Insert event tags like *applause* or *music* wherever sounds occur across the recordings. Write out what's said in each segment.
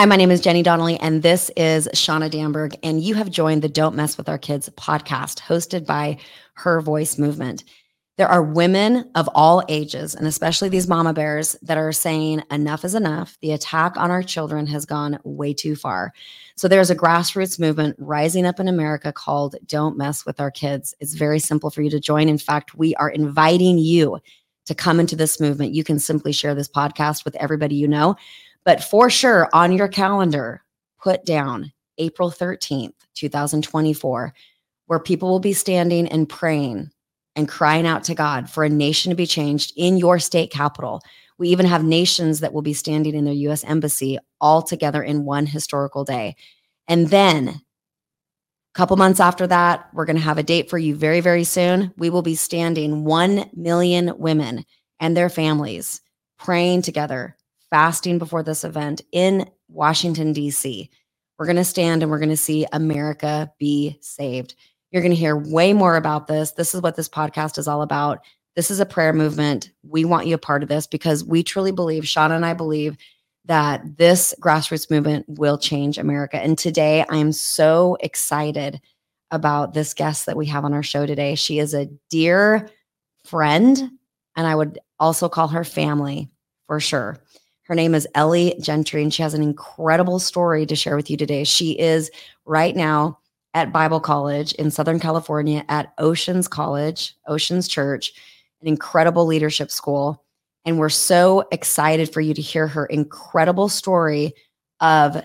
Hi, my name is Jenny Donnelly, and this is Shauna Danberg, and you have joined the Don't Mess with Our Kids podcast hosted by Her Voice Movement. There are women of all ages, and especially these mama bears, that are saying enough is enough. The attack on our children has gone way too far. So there's a grassroots movement rising up in America called Don't Mess with Our Kids. It's very simple for you to join. In fact, we are inviting you to come into this movement. You can simply share this podcast with everybody you know. But for sure, on your calendar, put down April 13th, 2024, where people will be standing and praying and crying out to God for a nation to be changed in your state capital. We even have nations that will be standing in their US embassy all together in one historical day. And then a couple months after that, we're going to have a date for you very, very soon. We will be standing 1 million women and their families praying together, fasting before this event in Washington, D.C. We're going to stand and we're going to see America be saved. You're going to hear way more about this. This is what this podcast is all about. This is a prayer movement. We want you a part of this because we truly believe, Shauna and I believe, that this grassroots movement will change America. And today I am so excited about this guest that we have on our show today. She is a dear friend, and I would also call her family for sure. Her name is Ellie Gentry, and she has an incredible story to share with you today. She is right now at Bible College in Southern California at Oceans College, Oceans Church, an incredible leadership school. And we're so excited for you to hear her incredible story of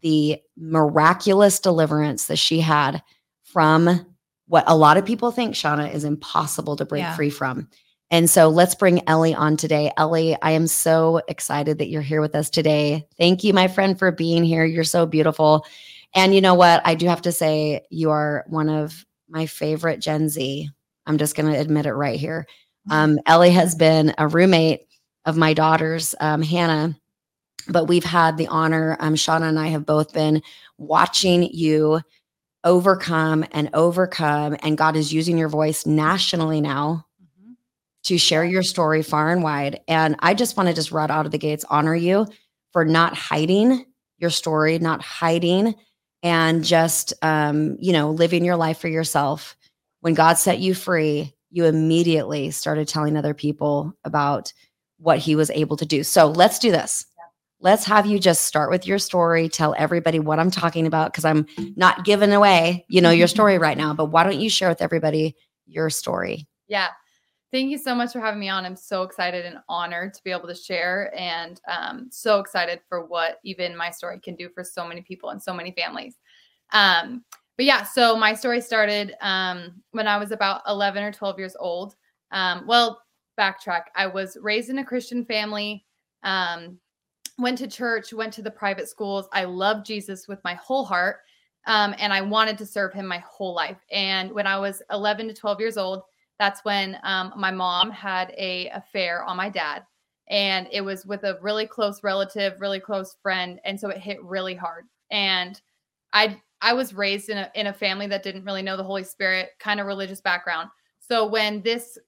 the miraculous deliverance that she had from what a lot of people think, Shauna, is impossible to break yeah. free from. And so let's bring Ellie on today. Ellie, I am so excited that you're here with us today. Thank you, my friend, for being here. You're so beautiful. And you know what? I do have to say, you are one of my favorite Gen Z. I'm just going to admit it right here. Um, Ellie has been a roommate of my daughter's, um, Hannah, but we've had the honor, um, Shauna and I have both been watching you overcome and overcome. And God is using your voice nationally now. To share your story far and wide. And I just want to just right out of the gates honor you for not hiding your story, not hiding and just um, you know living your life for yourself. When god set you free you immediately started telling other people about what he was able to do. So let's do this. Let's have you just start with your story. Tell everybody what i'm talking about because i'm not giving away you know your story right now but why don't you share with everybody your story? Yeah Thank you so much for having me on. I'm so excited and honored to be able to share, and um, so excited for what even my story can do for so many people and so many families. Um, but yeah, so my story started um, when I was about 11 or 12 years old. Um, well, backtrack. I was raised in a Christian family, um, went to church, went to the private schools. I loved Jesus with my whole heart, um, and I wanted to serve him my whole life. And when I was 11 to 12 years old, that's when um, my mom had a affair on my dad and it was with a really close relative really close friend and so it hit really hard. And i i was raised in a in a family that didn't really know the holy spirit kind of religious background. So when this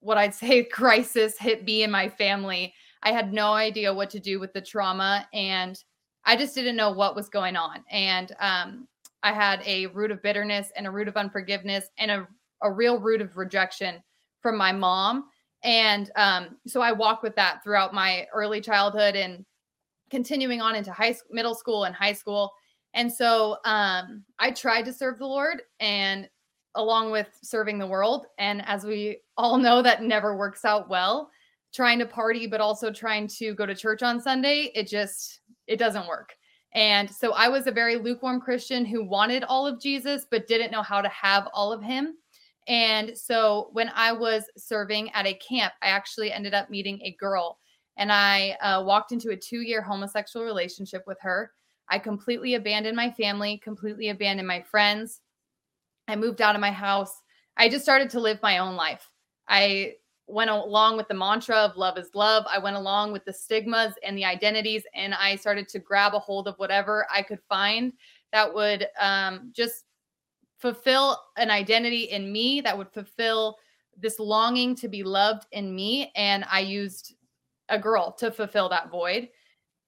what i'd *laughs* say crisis hit me and my family i had no idea what to do with the trauma and i just didn't know what was going on. And um, i had a root of bitterness and a root of unforgiveness and a a real root of rejection from my mom. And um, so I walked with that throughout my early childhood and continuing on into high middle school and high school. And so um, I tried to serve the Lord and along with serving the world. And as we all know, that never works out well. Trying to party, but also trying to go to church on Sunday, it just it doesn't work. And so I was a very lukewarm Christian who wanted all of Jesus, but didn't know how to have all of him. And so when I was serving at a camp, I actually ended up meeting a girl and I uh, walked into a two year homosexual relationship with her. I completely abandoned my family, completely abandoned my friends. I moved out of my house. I just started to live my own life. I went along with the mantra of love is love. I went along with the stigmas and the identities, and I started to grab a hold of whatever I could find that would um, just fulfill an identity in me that would fulfill this longing to be loved in me and i used a girl to fulfill that void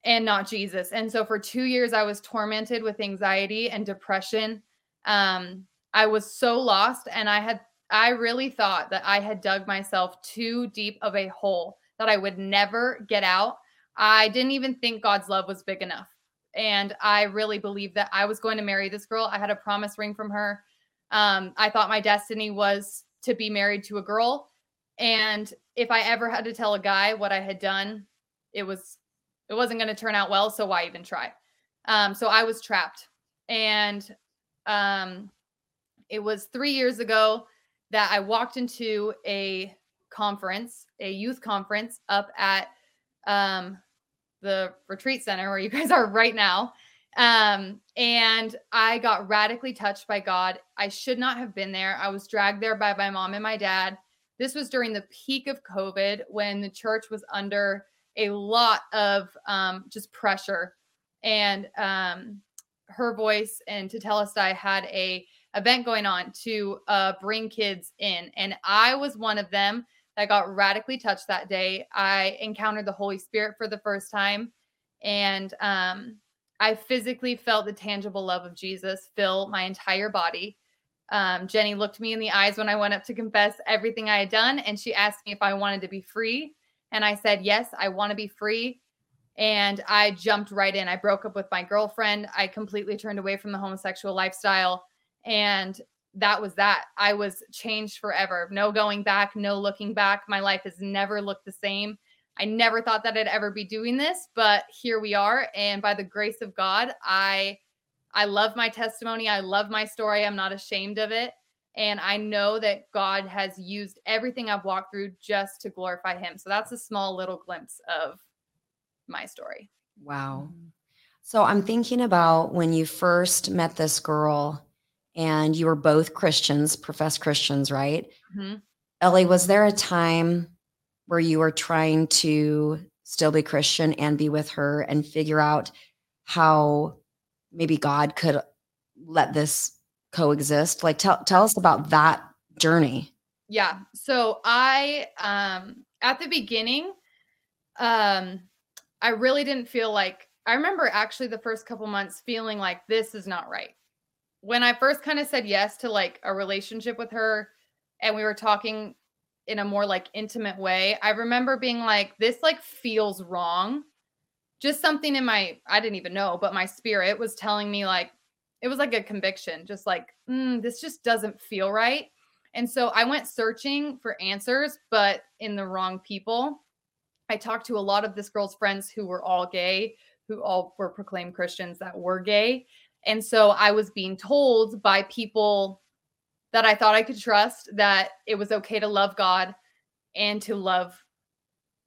and not Jesus. And so for two years, I was tormented with anxiety and depression. Um, I was so lost, and I had I really thought that I had dug myself too deep of a hole that I would never get out. I didn't even think God's love was big enough. And I really believed that I was going to marry this girl. I had a promise ring from her. Um, I thought my destiny was to be married to a girl. And if I ever had to tell a guy what I had done, it was it wasn't going to turn out well. So why even try? Um, so I was trapped. And um, it was three years ago that I walked into a conference, a youth conference up at um, the retreat center where you guys are right now. Um, and I got radically touched by God. I should not have been there. I was dragged there by my mom and my dad. This was during the peak of COVID when the church was under a lot of um, just pressure. And um, her voice and Tetelestai had a event going on to uh, bring kids in. And I was one of them that got radically touched that day. I encountered the Holy Spirit for the first time. And um, I physically felt the tangible love of Jesus fill my entire body. Um, Jenny looked me in the eyes when I went up to confess everything I had done. And she asked me if I wanted to be free. And I said, Yes, I want to be free. And I jumped right in. I broke up with my girlfriend. I completely turned away from the homosexual lifestyle. And that was that. I was changed forever. No going back, no looking back. My life has never looked the same. I never thought that I'd ever be doing this, but here we are. And by the grace of God, I I love my testimony. I love my story. I'm not ashamed of it. And I know that God has used everything I've walked through just to glorify Him. So that's a small little glimpse of my story. Wow. So I'm thinking about when you first met this girl and you were both Christians, professed Christians, right? Mm-hmm. Ellie, was there a time where you were trying to still be Christian and be with her and figure out how maybe God could let this coexist? Like tell tell us about that journey. Yeah. So I um at the beginning um I really didn't feel like I remember actually the first couple months feeling like this is not right when I first kind of said yes to like a relationship with her and we were talking in a more like intimate way, I remember being like, this like feels wrong. Just something in my, I didn't even know, but my spirit was telling me like, it was like a conviction, just like, mm, this just doesn't feel right. And so I went searching for answers, but in the wrong people. I talked to a lot of this girl's friends who were all gay, who all were proclaimed Christians that were gay. And so I was being told by people that I thought I could trust that it was okay to love God and to love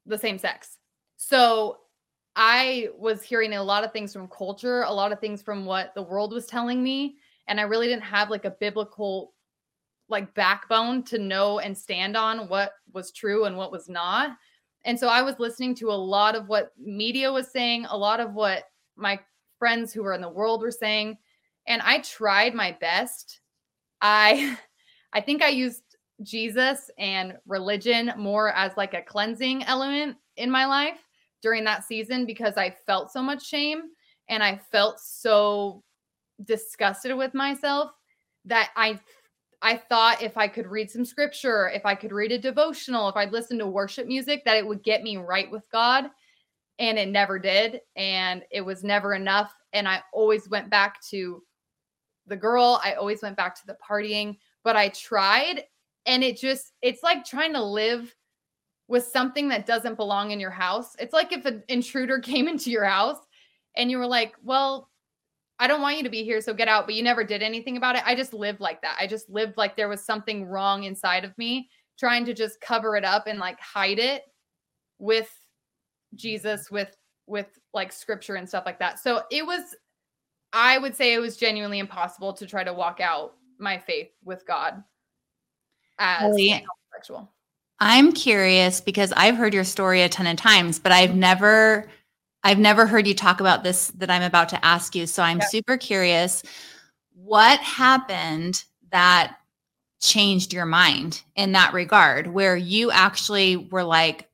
the same sex. So I was hearing a lot of things from culture, a lot of things from what the world was telling me. And I really didn't have like a biblical like backbone to know and stand on what was true and what was not. And so I was listening to a lot of what media was saying, a lot of what my friends who were in the world were saying. And I tried my best. I *laughs* I think I used Jesus and religion more as like a cleansing element in my life during that season because I felt so much shame and I felt so disgusted with myself that I I thought if I could read some scripture, if I could read a devotional, if I'd listen to worship music that it would get me right with God and it never did and it was never enough and i always went back to the girl i always went back to the partying but i tried and it just it's like trying to live with something that doesn't belong in your house. It's like if an intruder *laughs* came into your house and you were like well i don't want you to be here so get out but you never did anything about it. I just lived like that. I just lived like there was something wrong inside of me trying to just cover it up and like hide it with Jesus with with like scripture and stuff like that. So it was I would say it was genuinely impossible to try to walk out my faith with God as homosexual. I'm curious because I've heard your story a ton of times, but I've never I've never heard you talk about this that I'm about to ask you. So I'm yeah. super curious what happened that changed your mind in that regard where you actually were like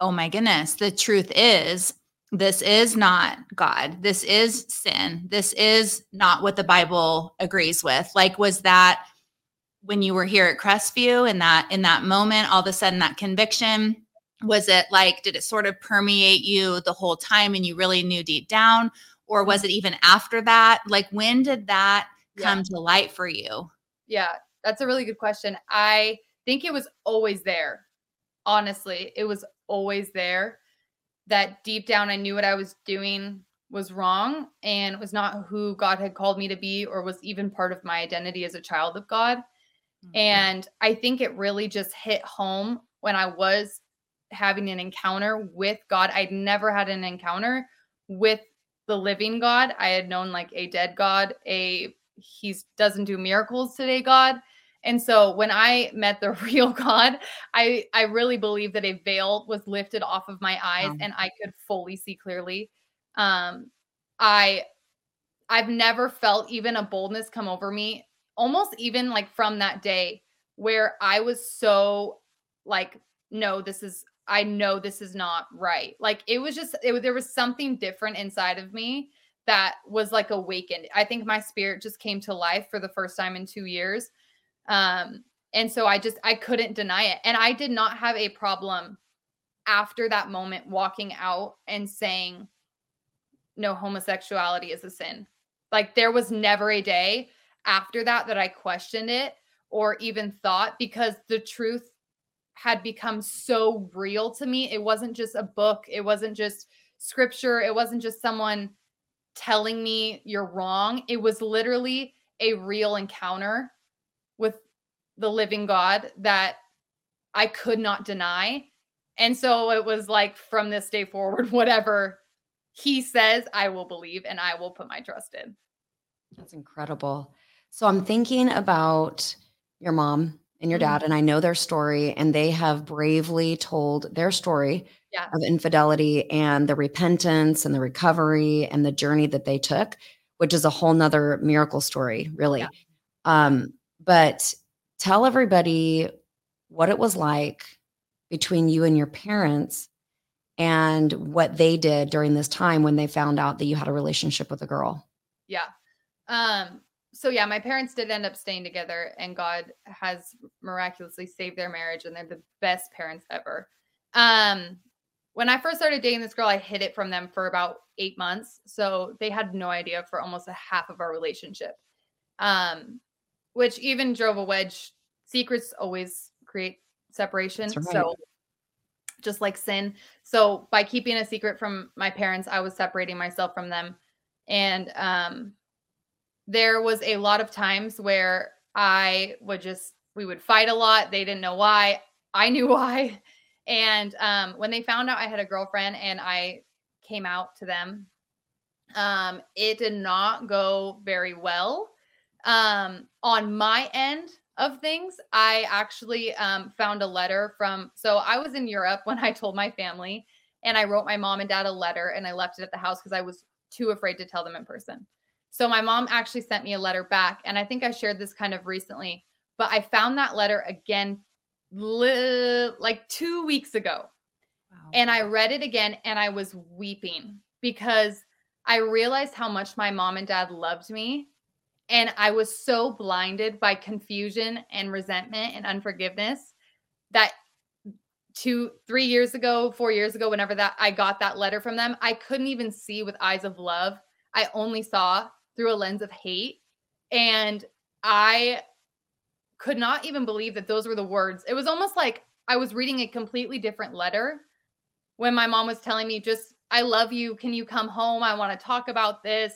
oh my goodness, the truth is, this is not God. This is sin. This is not what the Bible agrees with. Like, was that when you were here at Crestview in that in that moment, all of a sudden that conviction? Was it like, did it sort of permeate you the whole time and you really knew deep down? Or was it even after that? Like, when did that come to light for you? Yeah, that's a really good question. I think it was always there. Honestly, it was always there that deep down I knew what I was doing was wrong and was not who God had called me to be or was even part of my identity as a child of God. Mm-hmm. And I think it really just hit home when I was having an encounter with God. I'd never had an encounter with the living God. I had known like a dead God, a he's doesn't do miracles today God. And so when I met the *laughs* real God, I I really believe that a veil was lifted off of my eyes and I could fully see clearly. Um I I've never felt even a boldness come over me almost even like from that day where I was so like no this is I know this is not right. Like it was just it, there was something different inside of me that was like awakened. I think my spirit just came to life for the first time in 2 years um, and so I just I couldn't deny it. And I did not have a problem after that moment walking out and saying no homosexuality is a sin. Like there was never a day after that that I questioned it or even thought because the truth had become so real to me. It wasn't just a book, it wasn't just scripture, it wasn't just someone telling me you're wrong. It was literally a real encounter the living God that I could not deny. And so it was like from this day forward, *laughs* whatever he says, I will believe and I will put my trust in. That's incredible. So I'm thinking about your mom and your dad, mm-hmm. and I know their story, and they have bravely told their story yeah. of infidelity and the repentance and the recovery and the journey that they took, which is a whole nother miracle story, really. Yeah. Um, but tell everybody what it was like between you and your parents and what they did during this time when they found out that you had a relationship with a girl. Yeah. Um so yeah, my parents did end up staying together and God has miraculously saved their marriage and they're the best parents ever. Um when I first started dating this girl, I hid it from them for about 8 months. So they had no idea for almost a half of our relationship. Um which even drove a wedge. Secrets always create separation. Right. So just like sin. So by keeping a secret from my parents, I was separating myself from them. And um there was a lot of times where I would just we would fight a lot. They didn't know why. I knew *laughs* why. And um when they found out I had a girlfriend and I came out to them, um, it did not go very well. Um, on my end of things, I actually um, found a letter from. So I was in Europe when I told my family, and I wrote my mom and dad a letter, and I left it at the house because I was too afraid to tell them in person. So my mom actually sent me a letter back, and I think I shared this kind of recently, but I found that letter again li- like two weeks ago. Wow. And I read it again and I was weeping because I realized how much my mom and dad loved me and I was so blinded by confusion and resentment and unforgiveness that two, three years ago, four years ago, whenever that I got that letter from them, I couldn't even see with eyes of love. I only saw through a lens of hate. And I could not even believe that those were the words. It was almost like I was reading a completely different letter when my mom was telling me, just, I love you. Can you come home? I want to talk about this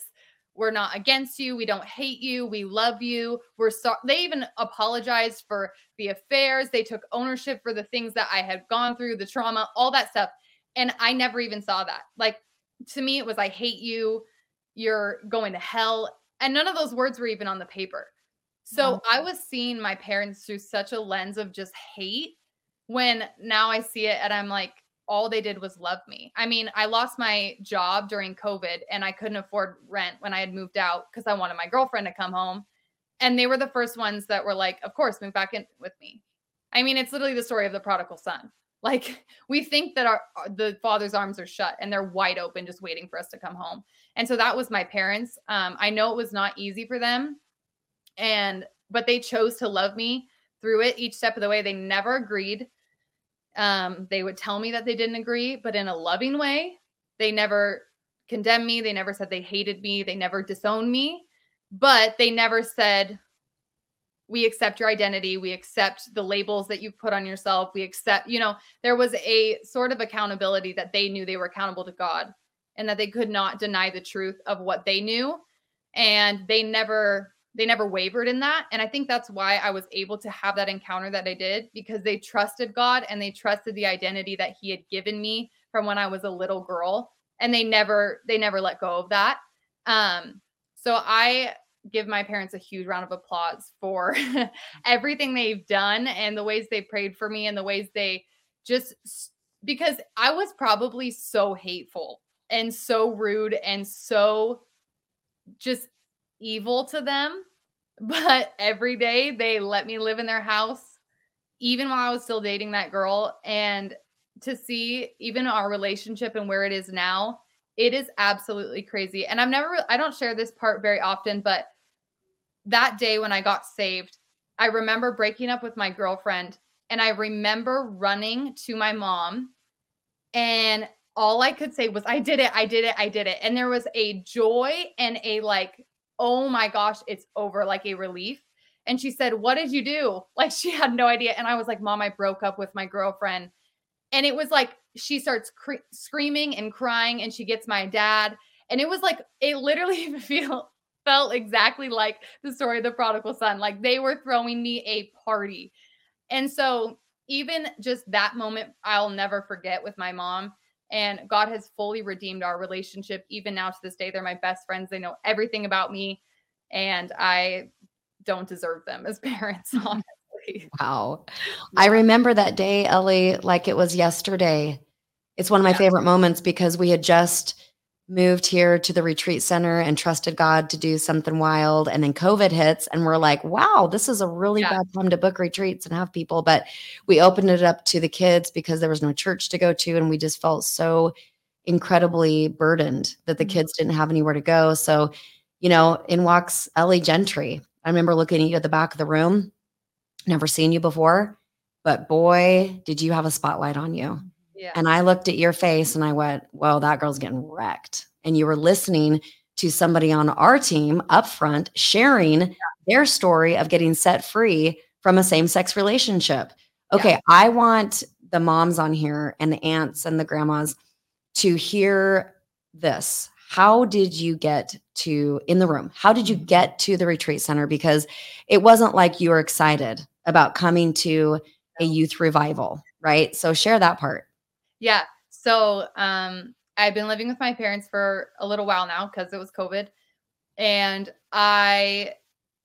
we're not against you we don't hate you we love you we're sorry. they even apologized for the affairs they took ownership for the things that i had gone through the trauma all that stuff and i never even saw that like to me it was i hate you you're going to hell and none of those words were even on the paper so i was seeing my parents through such a lens of just hate when now i see it and i'm like all they did was love me. I mean, I lost my job during COVID and I couldn't afford rent when I had moved out because I wanted my girlfriend to come home. And they were the first ones that were like, of course, move back in with me. I mean, it's literally the story of the prodigal son. *laughs* Like we think that our the father's arms are shut and they're wide open, just waiting for us to come home. And so that was my parents. Um, I know it was not easy for them, and but they chose to love me through it each step of the way. They never agreed. Um, they would tell me that they didn't agree, but in a loving way. They never condemned me. They never said they hated me. They never disowned me, but they never said, we accept your identity. We accept the labels that you've put on yourself. We accept, you know, there was a sort of accountability that they knew they were accountable to God and that they could not deny the truth of what they knew. And they never, they never wavered in that. And I think that's why I was able to have that encounter that I did because they trusted God and they trusted the identity that He had given me from when I was a little girl. And they never, they never let go of that. Um, so I give my parents a huge round of applause for *laughs* everything they've done and the ways they prayed for me and the ways they just because I was probably so hateful and so rude and so just evil to them. *laughs* But every day they let me live in their house, even while I was still dating that girl. And to see even our relationship and where it is now, it is absolutely crazy. And I've never, I don't share this part very often, but that day when I got saved, I remember breaking up with my girlfriend and I remember running to my mom and all I could say was, I did it, I did it, I did it. And there was a joy and a like, oh my gosh, it's over, like a relief. And she said, What did you do? *laughs* Like she had no idea. And I was like, Mom, I broke up with my girlfriend. And it was like, she starts cre- screaming and crying, and she gets my dad. And it was like, it literally *laughs* feel felt exactly like the story of the prodigal son. Like they were throwing me a party. And so, even just that moment, I'll never forget with my mom. And God has fully redeemed our relationship. Even now to this day, they're my best friends. They know everything about me. And I don't deserve them as *laughs* parents, *laughs* honestly. Wow. I remember that day, Ellie, like it was yesterday. It's one of my yeah. favorite moments because we had just moved here to the retreat center and trusted God to do something wild. And then COVID hits, and we're like, wow, this is a really yeah. bad time to book retreats and have people. But we opened it up to the kids because there was no church to go to. And we just felt so incredibly burdened that the mm-hmm. kids didn't have anywhere to go. So, you know, in walks Ellie Gentry. I remember looking at you at the back of the room, never seen you before, but boy, did you have a spotlight on you. Yeah. And I looked at your face and I went, well, that girl's getting wrecked. And you were listening to somebody on our team up front sharing yeah. their story of getting set free from a same sex relationship. Okay, yeah. I want the moms on here and the aunts and the grandmas to hear this. How did you get to in the room? How did you mm-hmm. get to the retreat center? Because it wasn't like you were excited about coming to a youth revival, right? So share that part. Yeah. So um, I've been living with my parents for a little while now because it was COVID. And I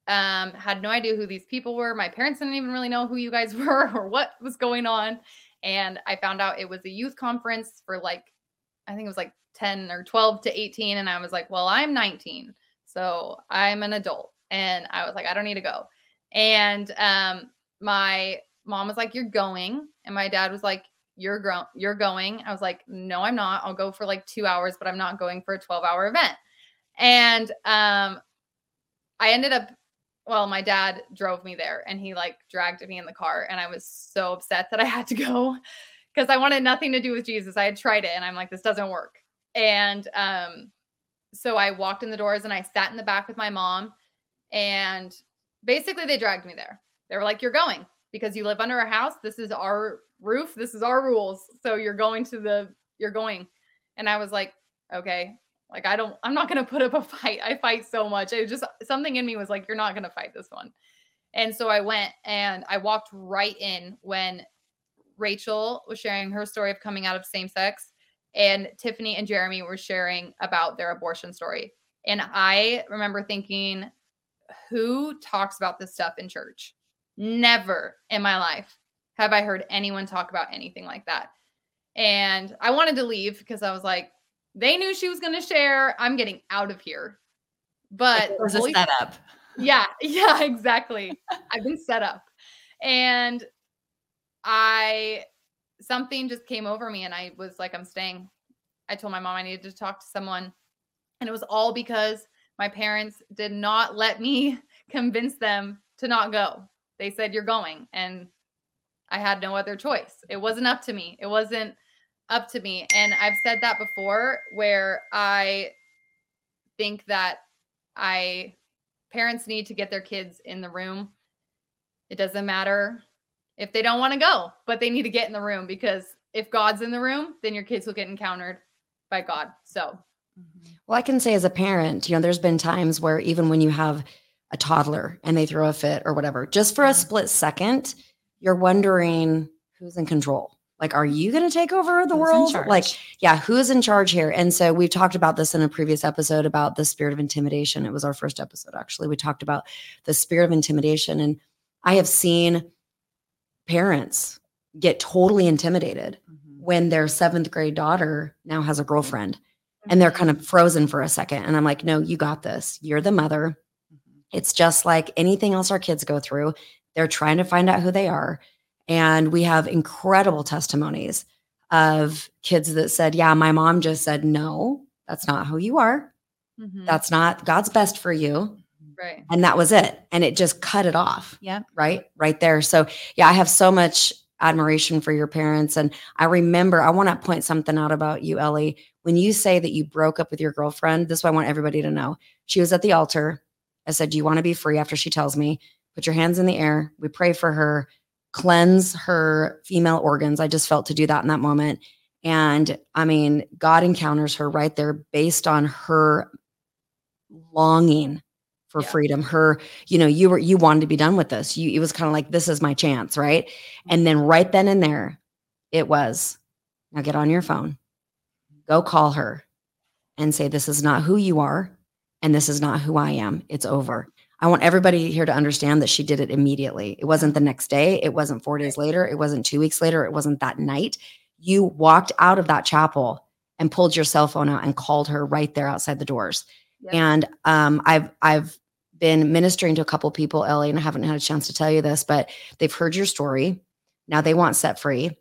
um, had no idea who these people were. My parents didn't even really know who you guys *laughs* were or what was going on. And I found out it was a youth conference for like, I think it was like 10 or 12 to 18. And I was like, well, I'm 19. So I'm an adult. And I was like, I don't need to go. And um, my mom was like, You're going. And my dad was like, you're grown you're going. I was like no i'm not. I'll go for like two hours but i'm not going for a 12 hour event. And um i ended up well my dad drove me there and he like dragged me in the car and i was so upset that i had to go *laughs* because i wanted nothing to do with jesus. I had tried it and i'm like this doesn't work. And um so i walked in the doors and i sat in the back with my mom and basically they dragged me there. They were like you're going because you live under our house. This is our roof this is our rules so you're going to the you're going. And i was like okay like i don't i'm not going to put up a *laughs* fight i fight so much. It just something in me was like you're not going to fight this one. And so i went and i walked right in when rachel was sharing her story of coming out of same sex and tiffany and jeremy were sharing about their abortion story. And i remember thinking who talks about this stuff in church? Never in my life have I heard anyone talk about anything like that. And I wanted to leave because I was like, they knew she was going to share. I'm getting out of here. But it was a setup. Yeah, *laughs* yeah, exactly. I've been set up. And I something just came over me and I was like, I'm staying. I told my mom I needed to talk to someone. And it was all because my parents did not let me *laughs* convince them to not go. They said, You're going. And I had no other choice. It wasn't up to me. It wasn't up to me. And I've said that before where I think that I parents need to get their kids in the room. It doesn't matter if they don't want to go, but they need to get in the room because if God's in the room, then your kids will get encountered by God. So, mm-hmm. well, I can say as a parent, you know, there's been times where even when you have a toddler and they throw a fit or whatever, just for a split second, you're wondering who's in control. Like, are you going to take over the who's world? Like, yeah, who's in charge here? And so we've talked about this in a previous episode about the spirit of intimidation. It was our first episode, actually. We talked about the spirit of intimidation. And I have seen parents get totally intimidated mm-hmm. when their seventh grade daughter now has a girlfriend mm-hmm. and they're kind of frozen for a second. And I'm like, no, you got this. You're the mother. Mm-hmm. It's just like anything else our kids go through. They're trying to find out who they are. And we have incredible testimonies of kids that said, Yeah, my mom just said, No, that's not who you are. Mm-hmm. That's not God's best for you. Right. And that was it. And it just cut it off. Yeah. Right. Right there. So, yeah, I have so much admiration for your parents. And I remember, I want to point something out about you, Ellie. When you say that you broke up with your girlfriend, this is what I want everybody to know. She was at the altar. I said, Do you want to be free after she tells me? Put your hands in the air. We pray for her, cleanse her female organs. I just felt to do that in that moment. And I mean, God encounters her right there based on her longing for yeah. freedom. Her, you know, you were, you wanted to be done with this. You, it was kind of like, this is my chance. Right. And then mm-hmm. right then and there, it was, now get on your phone, go call her and say, this is not who you are. And this is not who I am. It's over. I want everybody here to understand that she did it immediately. It wasn't the next day. It wasn't four days later. It wasn't two weeks later. It wasn't that night. You walked out of that chapel and pulled your cell phone out and called her right there outside the doors. Yep. And um, I've I've been ministering to a couple people, Ellie, and I haven't had a chance to tell you this, but they've heard your story. Now they want set free.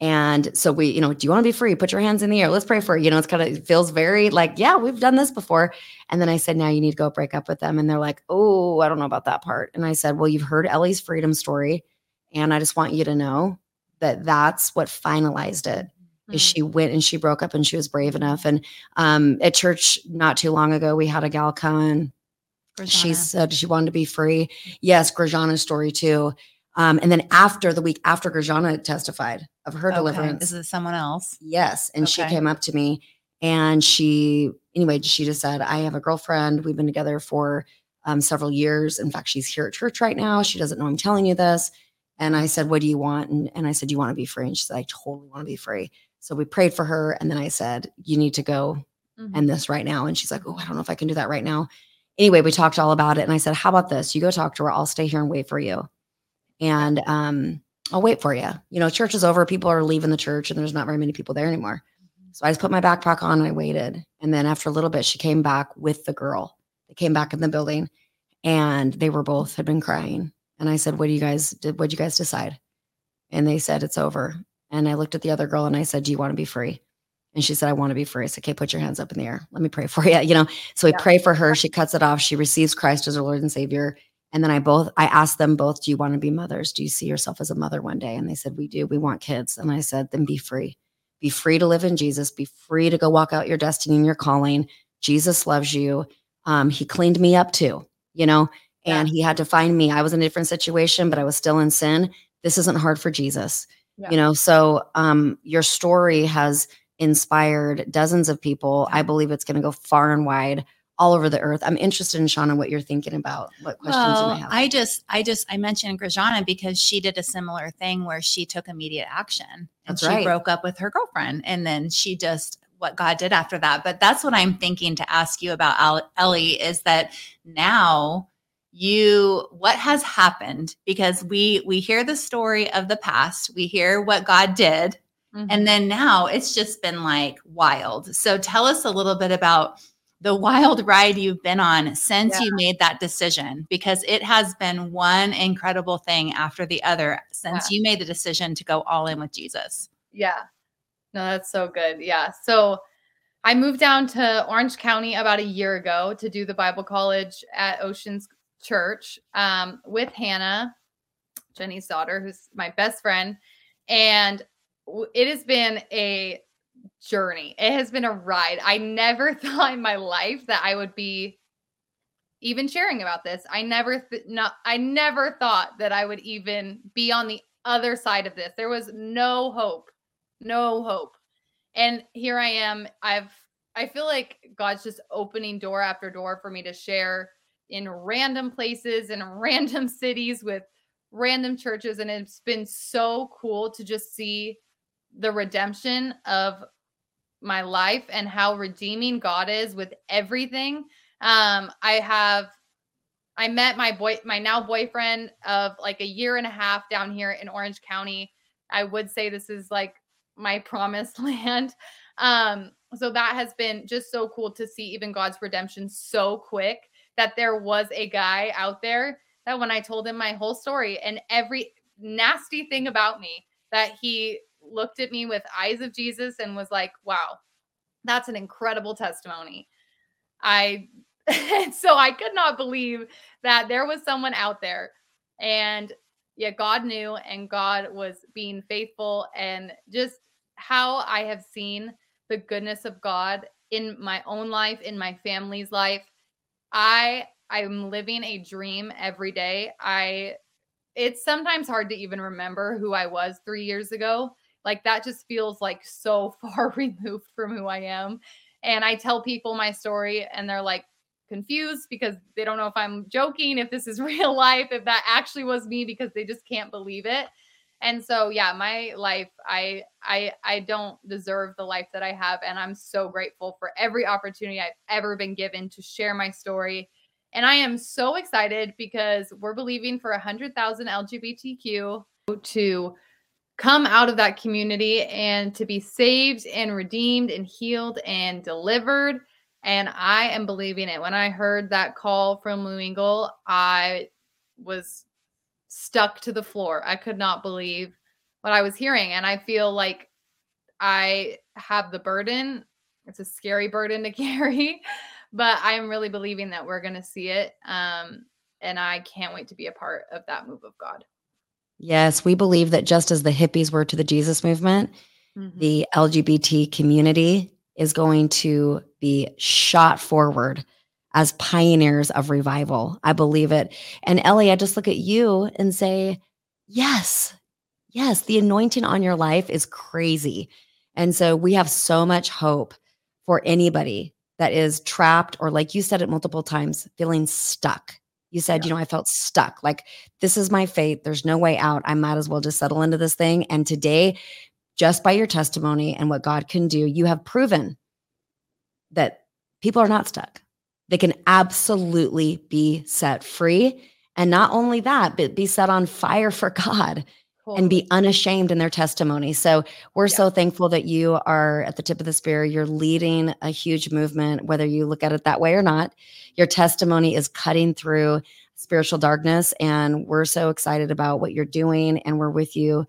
And so we, you know, do you want to be free? Put your hands in the air. Let's pray for you. You know, it's kind of it feels very like, yeah, we've done this before. And then I said, now you need to go break up with them. And they're like, oh, I don't know about that part. And I said, well, you've heard Ellie's freedom story. And I just want you to know that that's what finalized it. Mm-hmm. Is she went and she broke up and she was brave enough. And um, at church not too long ago, we had a gal come and she said she wanted to be free. Yes, Grajana's story too. Um, and then after the week after Gerjana testified of her okay. deliverance, is it someone else? Yes, and okay. she came up to me and she, anyway, she just said, "I have a girlfriend. We've been together for um, several years. In fact, she's here at church right now. She doesn't know I'm telling you this." And I said, "What do you want?" And, and I said, "Do you want to be free?" And she said, "I totally want to be free." So we prayed for her, and then I said, "You need to go mm-hmm. end this right now." And she's like, "Oh, I don't know if I can do that right now." Anyway, we talked all about it, and I said, "How about this? You go talk to her. I'll stay here and wait for you." And um, I'll wait for you. You know, church is over. People are leaving the church, and there's not very many people there anymore. So I just put my backpack on and I waited. And then after a little bit, she came back with the girl. They came back in the building, and they were both had been crying. And I said, "What do you guys did? What you guys decide?" And they said, "It's over." And I looked at the other girl and I said, "Do you want to be free?" And she said, I want to be free. I said, okay, put your hands up in the air. Let me pray for you. You know, so we yeah. pray for her. She cuts it off. She receives Christ as her Lord and Savior. And then I both I asked them both, do you want to be mothers? Do you see yourself as a mother one day? And they said, we do. We want kids. And I said, then be free. Be free to live in Jesus. Be free to go walk out your destiny and your calling. Jesus loves you. Um, he cleaned me up too, you know, and yeah. he had to find me. I was in a different situation, but I was still in sin. This isn't hard for Jesus, yeah. you know. So um, your story has inspired dozens of people. I believe it's going to go far and wide all over the earth. I'm interested in Shauna what you're thinking about. What questions well, you have. I just I just I mentioned Grajana because she did a similar thing where she took immediate action and that's she right. broke up with her girlfriend and then she just what God did after that. But that's what I'm thinking to ask you about Ellie is that now you what has happened because we we hear the story of the past, we hear what God did Mm-hmm. And then now it's just been like wild. So tell us a little bit about the wild ride you've been on since Yeah. you made that decision because it has been one incredible thing after the other since you made the decision to go all in with Jesus. Yeah. No, that's so good. Yeah. So I moved down to Orange County about a year ago to do the Bible college at Oceans Church um, with Hannah, Jenny's daughter, who's my best friend. And it has been a journey. It has been a ride. I never *laughs* thought in my life that I would be even sharing about this. I never th- not I never thought that I would even be on the other side of this. There was no hope. No hope. And here I am. I've I feel like God's just opening door after door for me to share in random places and *laughs* random cities with random churches and it's been so cool to just see the redemption of my life and how redeeming God is with everything. Um, I have I met my boy my now boyfriend of like a year and a half down here in Orange County. I would say this is like my *laughs* promised land. Um, so that has been just so cool to see even God's redemption so quick that there was a guy out there that when I told him my whole story and every nasty thing about me, that he looked at me with eyes of Jesus and was like, wow, that's an incredible testimony. I *laughs* so I could not believe that there was someone out there and yeah, God knew and God was being faithful and just how I have seen the goodness of God in my own life, in my family's life. I I'm living a dream every day. I it's sometimes hard to even remember who I was 3 years ago. Like that just feels like so *laughs* far removed from who I am. And I tell people my story and they're like confused because they don't know if I'm joking, if this is *laughs* real life, if that actually was me because they just can't believe it. And so yeah, my life I I I don't deserve the life that I have and I'm so grateful for every opportunity I've ever been given to share my story. And I am so excited because we're believing for 100,000 LGBTQ to come out of that community and to be saved and redeemed and healed and delivered. And I am believing it. When I heard that call from Lou Engle, I was stuck to the floor. I could not believe what I was hearing. And I feel like I have the burden. It's a scary burden to *laughs* carry, but I'm really believing that we're going to see it. Um, and I can't wait to be a part of that move of God. Yes, we believe that just as the hippies were to the Jesus movement, Mhm. the LGBT community is going to be shot forward as pioneers of revival. I believe it. And Ellie, I just look at you and say, yes, yes, the anointing on your life is crazy. And so we have so much hope for anybody that is trapped or, like you said it multiple times, feeling stuck. You said, you know, I felt stuck. Like, this is my fate. There's no way out. I might as well just settle into this thing. And today, just by your testimony and what God can do, you have proven that people are not stuck. They can absolutely be set free. And not only that, but be set on fire for *laughs* God and be unashamed in their testimony. So we're Yeah. so thankful that you are at the tip of the spear. You're leading a huge movement, whether you look at it that way or not. Your testimony is cutting through spiritual darkness. And we're so excited about what you're doing. And we're with you,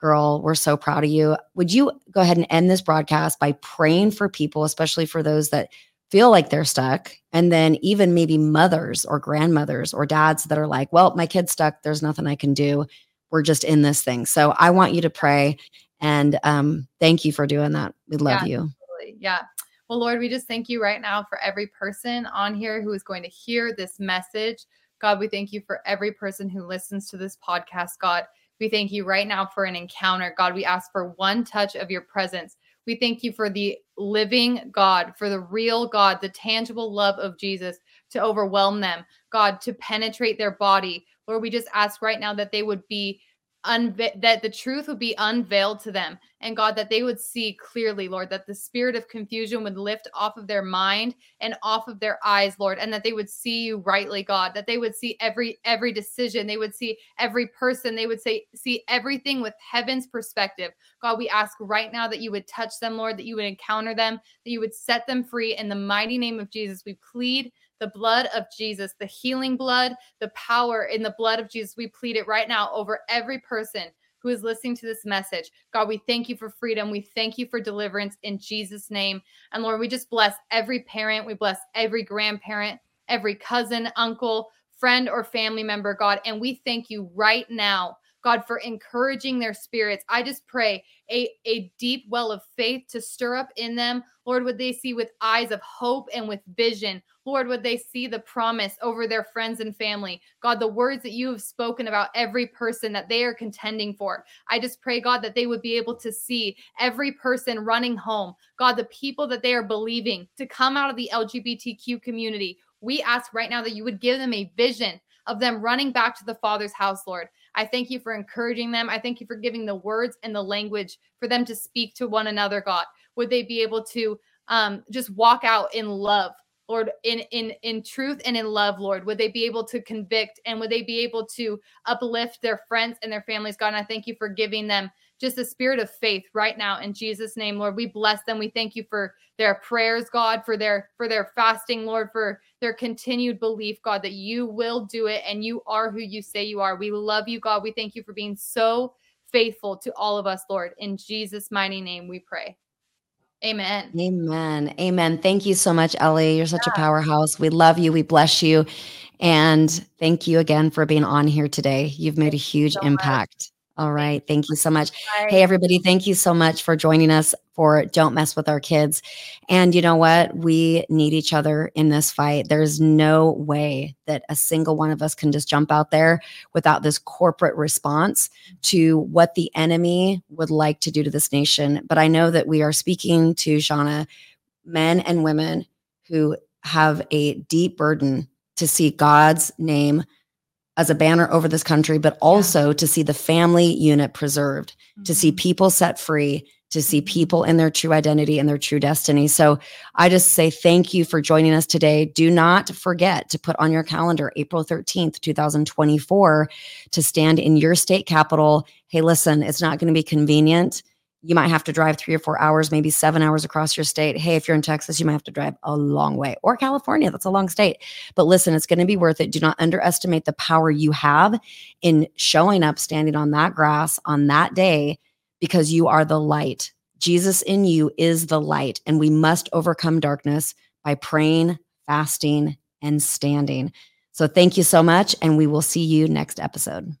girl. We're so proud of you. Would you go ahead and end this broadcast by praying for people, especially for those that feel like they're stuck? And then even maybe mothers or grandmothers or dads that are like, well, my kid's stuck. There's nothing I can do we're just in this thing. So I want you to pray and um, thank you for doing that. We love Yeah. you. Absolutely. Yeah. Well, Lord, we just thank you right now for every person on here who is going to hear this message. God, we thank you for every person who listens to this podcast, God. We thank you right now for an encounter. God, we ask for one touch of your presence. We thank you for the living God, for the real God, the tangible love of Jesus to overwhelm them, God, to penetrate their body. Lord, we just ask right now that they would be unve- that the truth would be unveiled to them. And god that they would see clearly lord that the spirit of confusion would lift off of their mind and off of their eyes lord and that they would see you rightly god that they would see every every decision. They would see every person. They would say see everything with heaven's perspective. God we ask right now that you would touch them lord that you would encounter them that you would set them free. In the mighty name of jesus we plead the blood of Jesus, the healing blood, the power in the blood of Jesus. We plead it right now over every person who is listening to this message. God, we thank you for freedom. We thank you for deliverance in Jesus' name. And Lord, we just bless every parent. We bless every grandparent, every cousin, uncle, friend, or family member, God. And we thank you right now. God, for encouraging their spirits. I just pray a, a deep well of faith to stir up in them. Lord, would they see with eyes of hope and with vision? Lord, would they see the promise over their friends and family? God, the words that you have spoken about every person that they are contending for. I just pray, God, that they would be able to see every person running home. God, the people that they are believing to come out of the LGBTQ community. We ask right now that you would give them a vision of them running back to the Father's house, Lord. I thank you for encouraging them. I thank you for giving the words and the language for them to speak to one another, God. Would they be able to um, just walk out in love? Lord, in in in truth and in love, Lord, would they be able to convict and would they be able to uplift their friends and their families, God? And I thank you for giving them just a spirit of faith right now in Jesus' name, Lord. We bless them. We thank you for their prayers, God, for their for their fasting, Lord, for their continued belief, God, that you will do it and you are who you say you are. We love you, God. We thank you for being so faithful to all of us, Lord. In Jesus' mighty name, we pray. Amen. Amen. Amen. Thank you so much, Ellie. You're such yeah. a powerhouse. We love you. We bless you. And thank you again for being on here today. You've made a huge so impact. Much. All right. Thank you so much. Bye. Hey, everybody. Thank you so much for joining us for Don't Mess with Our Kids. And you know what? We need each other in this fight. There's no way that a single one of us can just jump out there without this corporate response to what the enemy would like to do to this nation. But I know that we are speaking to Shauna, men and women who have a deep burden to see God's name as a banner over this country, but also yeah. to see the family unit preserved, mm-hmm. to see mm-hmm. people set free, to see mm-hmm. people in their true identity and their true destiny. So I just say thank you for joining us today. Do not forget to put on your calendar April 13th, 2024 to stand in your state capital. Hey, listen, it's not going to be convenient you might have to drive three or four hours, maybe seven hours across your state. Hey, if you're in Texas, you might have to drive a long way, or California, that's a long state. But listen, it's going to be worth it. Do not underestimate the power you have in showing up, standing on that grass on that day, because you are the light. Jesus in you is the light, and we must overcome darkness by praying, fasting, and standing. So thank you so much, and we will see you next episode.